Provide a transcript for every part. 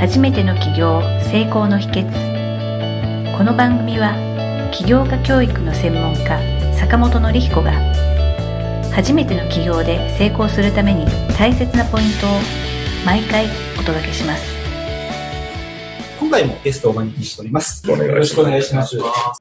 初めての起業成功の秘訣この番組は起業家教育の専門家坂本典彦が初めての起業で成功するために大切なポイントを毎回お届けします今回もゲストをお招きしておりますよろしくお願いします。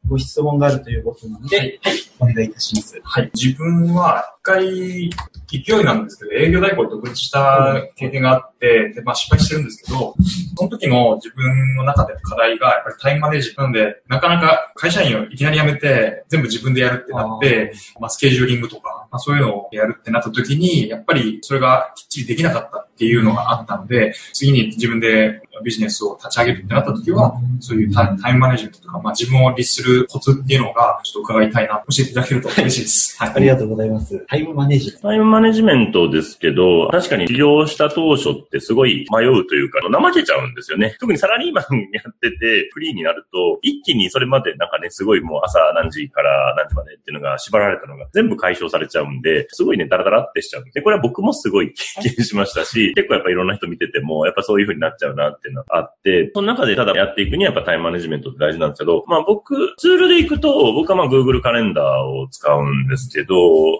ご質問があるということなので、はい、お願いいたします。はい。自分は一回、勢いなんですけど、営業代行で独立した経験があって、で、まあ失敗してるんですけど、その時の自分の中での課題が、やっぱりタイムマネージなので、なかなか会社員をいきなり辞めて、全部自分でやるってなって、まあスケジューリングとか、まあそういうのをやるってなった時に、やっぱりそれがきっちりできなかったっていうのがあったので、次に自分でビジネスを立ち上げるってなった時は、そういうタタイムマネジメントとか、まあ自分を律するコツっていうのが、ちょっと伺いたいな、教えていただけると嬉しいです。はい。ありがとうございます。タイムマネージメント。タイムマネジメントですけど、確かに起業した当初ってすごい迷うというか、怠けちゃうんですよね。特にサラリーマンやってて、フリーになると、一気にそれまでなんかね、すごいもう朝何時から何時までっていうのが縛られたのが全部解消されちゃうんで、すごいね、ダラダラってしちゃうんで、これは僕もすごい経験しましたし、結構やっぱいろんな人見てても、やっぱそういう風になっちゃうなっていうのがあって、その中でただやっていくにはやっぱタイムマネジメントって大事なんですけど、まあ僕、ツールで行くと、僕はまあ Google カレンダーを使うんですけど、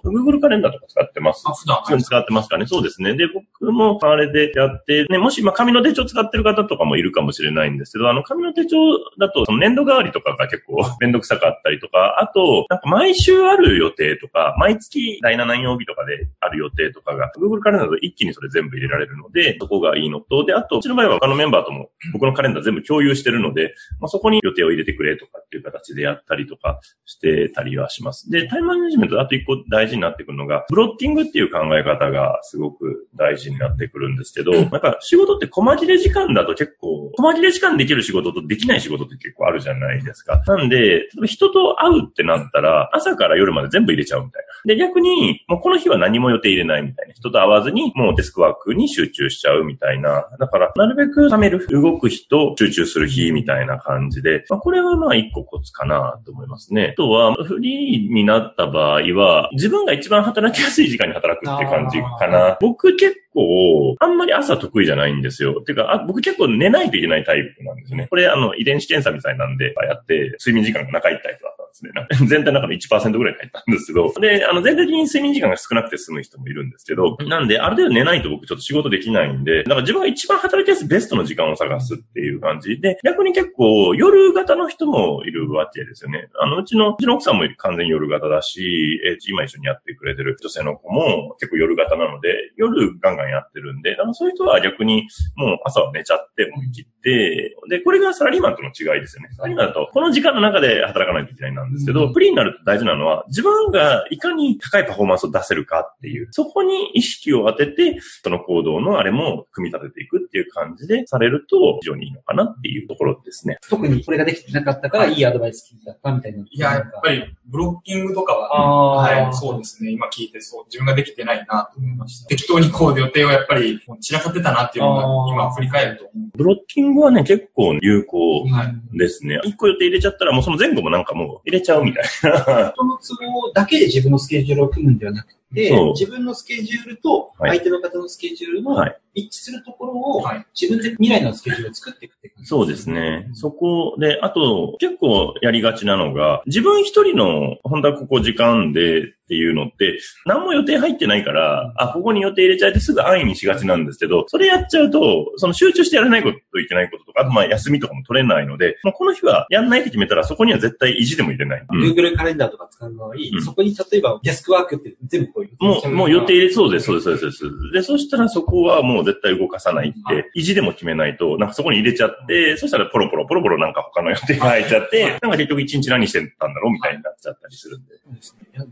Google カレンダーとか使ってます？あ、普段、普通に使ってますかね？そうですね。で、僕もあれでやって、ね、もし、まあ、紙の手帳使ってる方とかもいるかもしれないんですけど、あの、紙の手帳だと、その年度代わりとかが結構 めんどくさかったりとか、あと、なんか毎週ある予定とか、毎月第7曜日とかである予定とかが、Google カレンダーで一気にそれ全部入れられるので、そこがいいのと、で、あと、うちの場合は他のメンバーとも僕のカレンダー全部共有してるので、まあ、そこに予定を入れてくれとかっていう形でやったりとかしてたりはします。で、タイムマネジメントであと一個大事になってくるのが、ブロッキングっていう考え方がすごく大事になってくるんですけど、なんか仕事って細切れ時間だと結構、細切れ時間できる仕事とできない仕事って結構あるじゃないですか。なんで、例えば人と会うってなったら、朝から夜まで全部入れちゃうみたいな。で、逆に、もうこの日は何も予定入れないみたいな。人と会わずに、もうデスクワークに集中しちゃうみたいな。だから、なるべく貯める、動く日と集中する日みたいな感じで、まあ、これはまあ一個コツかなと思いますね。あとは、フリーになった場合は、自分が一番働きやすい時間に働くっていう感じかな。僕結構、あんまり朝得意じゃないんですよ。てか、あ僕結構寝ないといけないタイプなんですね。これ、あの、遺伝子検査みたいなんで、やって、睡眠時間が長いタイプはですね。全体の中の1%ぐらい入ったんですけど、で、あの、全体的に睡眠時間が少なくて済む人もいるんですけど、なんで、ある程度寝ないと僕ちょっと仕事できないんで、だから自分が一番働きやすいベストの時間を探すっていう感じ。で、逆に結構夜型の人もいるわけですよね。あの、うちの、うちの奥さんも完全に夜型だし、え今一緒にやってくれてる女性の子も結構夜型なので、夜ガンガンやってるんで、だからそういう人は逆にもう朝は寝ちゃって思い切って、で、これがサラリーマンとの違いですよね。サラリーマンだと、この時間の中で働かないといけないなんですけど、フリーになると大事なのは、自分がいかに高いパフォーマンスを出せるかっていう、そこに意識を当てて、その行動のあれも組み立てていくっていう感じでされると非常にいいのかなっていうところですね。特にこれができてなかったから、いいアドバイス聞いたったみたいな。いや、やっぱり、ブロッキングとかは、はい、そうですね。今聞いてそう、自分ができてないなと思いました。適当にこう予定をやっぱり、散らかってたなっていうのが、今振り返ると思ブロッキングはね、結構有効。ですね。一個予定入れちゃったらもうその前後もなんかもう入れちゃうみたいな。人の都合だけで自分のスケジュールを組むんではなく自分のスケジュールとはい相手の方のスケジュールのはい一致するところをはい自分で未来のスケジュールを作っていくって感じそうですね。そこで、あと、結構やりがちなのが、自分一人の、本当はここ時間でっていうのって、何も予定入ってないから、あ、ここに予定入れちゃえてすぐ安易にしがちなんですけど、それやっちゃうと、その集中してやらないこといけないこととか、あとまあ休みとかも取れないので、もうこの日はやんないって決めたら、そこには絶対意地でも入れない。うん Google カレンダーとか使う場合、んそこに例えばデスクワークって全部。もう、もう予定入れ、そうです、そうです、そうです。そうでそしたらそこはもう絶対動かさないって、意地でも決めないと、なんかそこに入れちゃって、そしたらポロポロ、ポロポロなんか他の予定が入っちゃって、なんか結局一日何してたんだろうみたいになっちゃったりするんで。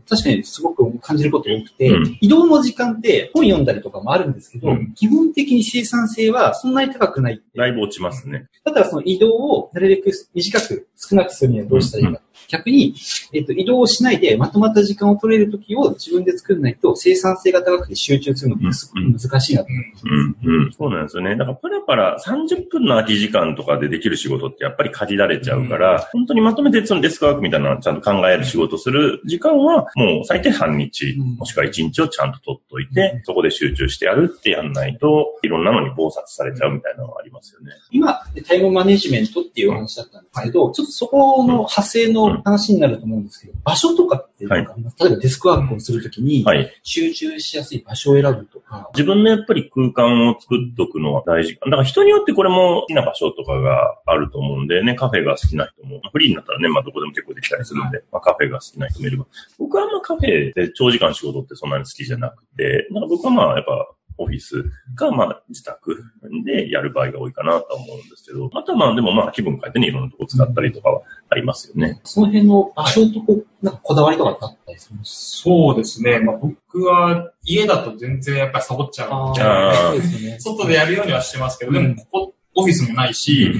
確かにすごく感じること多くて、うん移動の時間って本読んだりとかもあるんですけど、うん基本的に生産性はそんなに高くない。だいぶ落ちますね。たらその移動をなるべく短く少なくするにはどうしたらいいか。逆に、えっと、移動しないでまとまった時間を取れる時を自分で作らないと生産性が高くて集中するのがすごく難しいなと思います。うん、うん。そうなんですよね。だからパラパラ30分の空き時間とかでできる仕事ってやっぱり限られちゃうから、本当にまとめてそのデスクワークみたいなのをちゃんと考える仕事する時間はもう最低半日、うんもしくは1日をちゃんと取っといて、そこで集中してやるってやんないと、いろんなのに暴殺されちゃうみたいなのがありますよね。今、タイムマネジメントっていうお話だったんですけど、ちょっとそこの派生の話になると思うんですけど、場所とかってなんかあります、例えばデスクワークをするときに、はい。集中しやすい場所を選ぶとか、自分のやっぱり空間を作っとくのは大事。だから人によってこれも好きな場所とかがあると思うんでね、カフェが好きな人も、まあフリーになったらね、まあどこでも結構できたりするんで、まあカフェが好きな人もいれば。僕はあんまカフェで長時間仕事ってそんなに好きじゃなくて、なんか僕はまあやっぱオフィスか、まあ自宅でやる場合が多いかなとは思うんですけど、あとはまあでもまあ気分変えてね、いろんなとこ使ったりとかはありますよね。その辺の場所とこう、なんかこだわりとかってあったりするんですそうですね。まあ僕は家だと全然やっぱりサボっちゃうので、あーそうですよね。外でやるようにはしてますけど、でうん。もここ、オフィスもないし、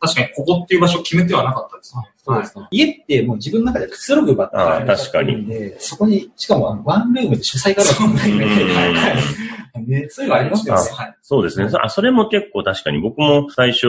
確かにここっていう場所を決めてはなかったですね。そうですか。家ってもう自分の中でくつろぐ場ってあー確かに。で、そこに、しかもあのワンルームで主催があるわけうんはい。はいね、そういうのありますよね。はい。そうですね。あ、それも結構確かに僕も最初、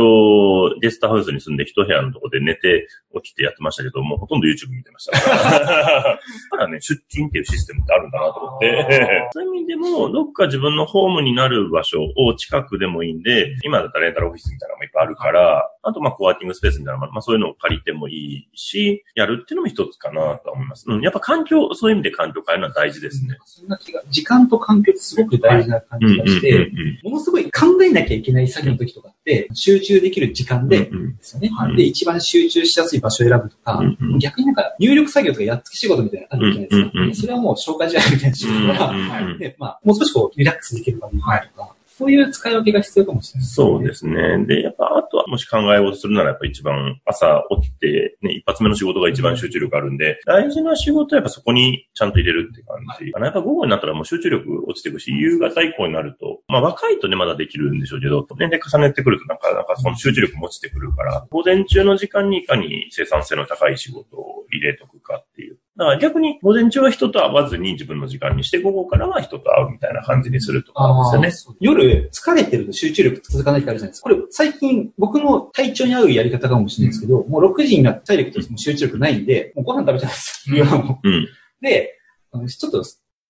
ゲストハウスに住んで一部屋のとこで寝て起きてやってましたけど、もうほとんど YouTube 見てましたから。だからね、出勤っていうシステムってあるんだなと思って。そういう意味でも、どっか自分のホームになる場所を近くでもいいんで、今だったらレンタルオフィスみたいなのもいっぱいあるから、あとまあコワーキングスペースみたいなのも、まあそういうのを借りてもいいし、やるっていうのも一つかなとは思います。うん。やっぱ環境、そういう意味で環境変えるのは大事ですね。そんな気が、時間と環境ってすごく大事な感うんうんうん。じがして、ものすごい考えなきゃいけない作業の時とかって、集中できる時間で、ですよね。はいで、一番集中しやすい場所を選ぶとか、逆になんか入力作業とかやっつけ仕事みたいなのあるじゃないですか。それはもう消化試合みたいな仕事が、うんうんうんで、まあ、もう少しこう、リラックスできる場面とか、そういう使い分けが必要かもしれない、そうですね。で、やっぱ、あとはもし考え事するならやっぱ一番朝起きて、ね、一発目の仕事が一番集中力あるんで、大事な仕事はやっぱそこにちゃんと入れるって感じ。あのやっぱ午後になったらもう集中力落ちていくし、夕方以降になると、まあ若いとね、まだできるんでしょうけど、年齢重ねてくるとなんかなんかその集中力も落ちてくるから、午前中の時間にいかに生産性の高い仕事を入れとくかっていう。だから逆に午前中は人と会わずに自分の時間にして、午後からは人と会うみたいな感じにするとかですよね。夜、疲れてると集中力続かないってあるじゃないですか。これ、最近、僕の体調に合うやり方かもしれないですけど、もう6時になって体力としても集中力ないんで、もうご飯食べちゃうんですよ。うん。で、ちょっと、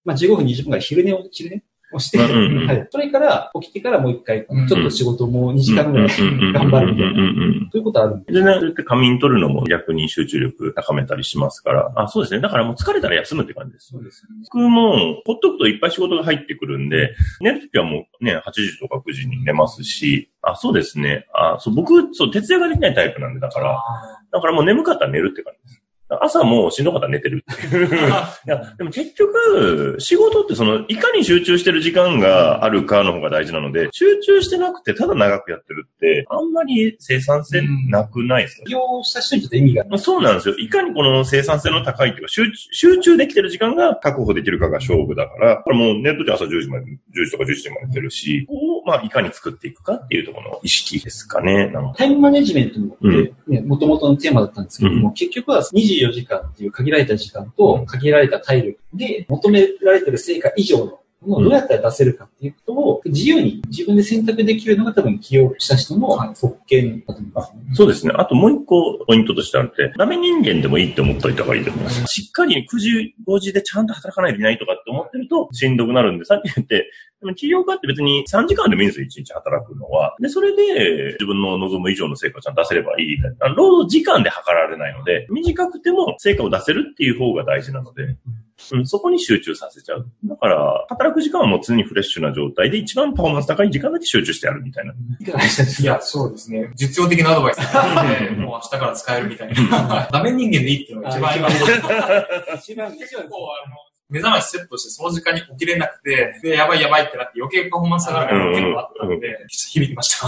まあ、15分、20分くらい昼寝を、昼寝をして、うんうんうんはい。それから起きてからもう一回、ちうんょっと仕事も2時間ぐらい頑張るみたいな。な。そういうことあるんで。でね、そうやって仮眠取るのも逆に集中力高めたりしますから。あ、そうですね。だからもう疲れたら休むって感じです。そうですよね。僕も、ほっとくといっぱい仕事が入ってくるんで、寝るときはもうね、8時とか9時に寝ますし、あ、そうですね。あ、そう、僕、そう、徹夜ができないタイプなんで、だから、だからもう眠かったら寝るって感じです。朝もうしんどかったら寝てる。いや、でも結局、仕事ってその、いかに集中してる時間があるかの方が大事なので、集中してなくてただ長くやってるって、あんまり生産性なくないですか、利用した人にとって意味が。そうなんですよ。いかにこの生産性の高いっていうか、集中集中できてる時間が確保できるかが勝負だから、これもうネットで朝10時まで、10時とか11時まで出るし、まあいかに作っていくかっていうところの意識ですかね。タイムマネジメントも、ね、もともとのテーマだったんですけども、結局は24時間っていう限られた時間と限られた体力で求められてる成果以上のものをどうやったら出せるかっていうことを自由に自分で選択できるのが多分起業した人の特権だと思います、ね。そうですね。あともう一個ポイントとしてあって、ダメ人間でもいいって思っといた方がいいと思います。しっかり9時、5時でちゃんと働かないといけないとかって思ってるとしんどくなるんで、さっき言って、でも起業家って別に3時間でもいいんですよ、1日働くのは。で、それで自分の望む以上の成果をちゃんと出せればいい。労働時間で測られないので、短くても成果を出せるっていう方が大事なので、うん、そこに集中させちゃう。だから、働く時間はもう常にフレッシュな状態で一番パフォーマンス高い時間だけ集中してやるみたいな。いや、そうですね。実用的なアドバイスで、もう明日から使えるみたいな。ダメ人間でいいっていうのが一番今の。一番、一番結構あの、目覚ましセットしてその時間に起きれなくて、で、やばいやばいってなって余計パフォーマンス上がるのが結構あったんで、響きました。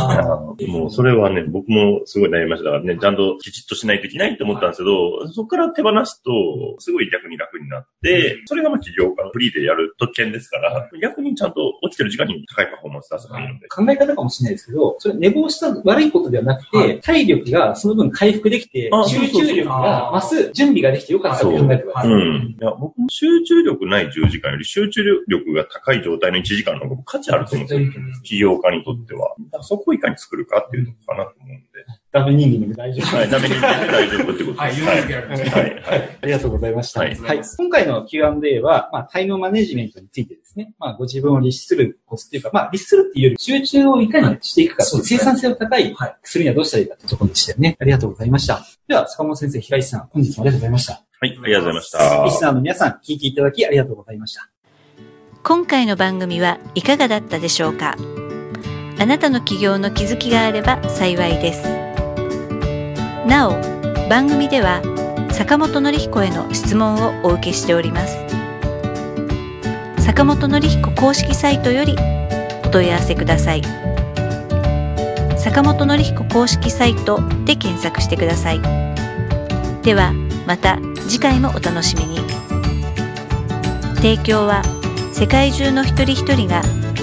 もうそれはね、僕もすごい悩みましたからね、ちゃんときちっとしないといけないと思ったんですけど、そこから手放すと、すごい逆に楽になって、それがまあ企業家フリーでやる特権ですから、逆にちゃんと起きてる時間に高いパフォーマンス出せばいいので。考え方かもしれないですけど、それ寝坊した悪いことではなくて、はい体力がその分回復できてあ、集中力が増す準備ができてよかったって考えてください。はいうん。いや、僕も集中力ない10時間より集中力が高い状態の1時間の方が価値あると思うんですよ。起業家にとっては。だからそこをいかに作るかっていうとこかなと思うんで。ダメ人間でも大丈夫。はい、ダメに言って大丈夫ってことはい、です。有料でやるんですはい。はい。ありがとうございました。ははいい。今回の Q&A は、まあ、タイムマネジメントについてですね、まあ、ご自分を律するコツっていうか、まあ、律するっていうより集中をいかにしていくか、そうですね生産性の高いはい薬にはどうしたらいいかってところでしたよね。ありがとうございました。では、坂本先生、平石さん、本日もありがとうございました。はい、ありがとうございました。リスナーの皆さん、聞いていただきありがとうございました。今回の番組はいかがだったでしょうか？あなたの起業の気づきがあれば幸いです。なお、番組では坂本典彦への質問をお受けしております。坂本典彦公式サイトよりお問い合わせください。坂本典彦公式サイトで検索してください。では、また次回もお楽しみに。提供は世界中の一人一人が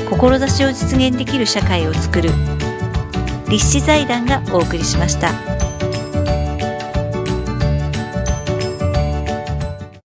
志を実現できる社会をつくる立志財団がお送りしました。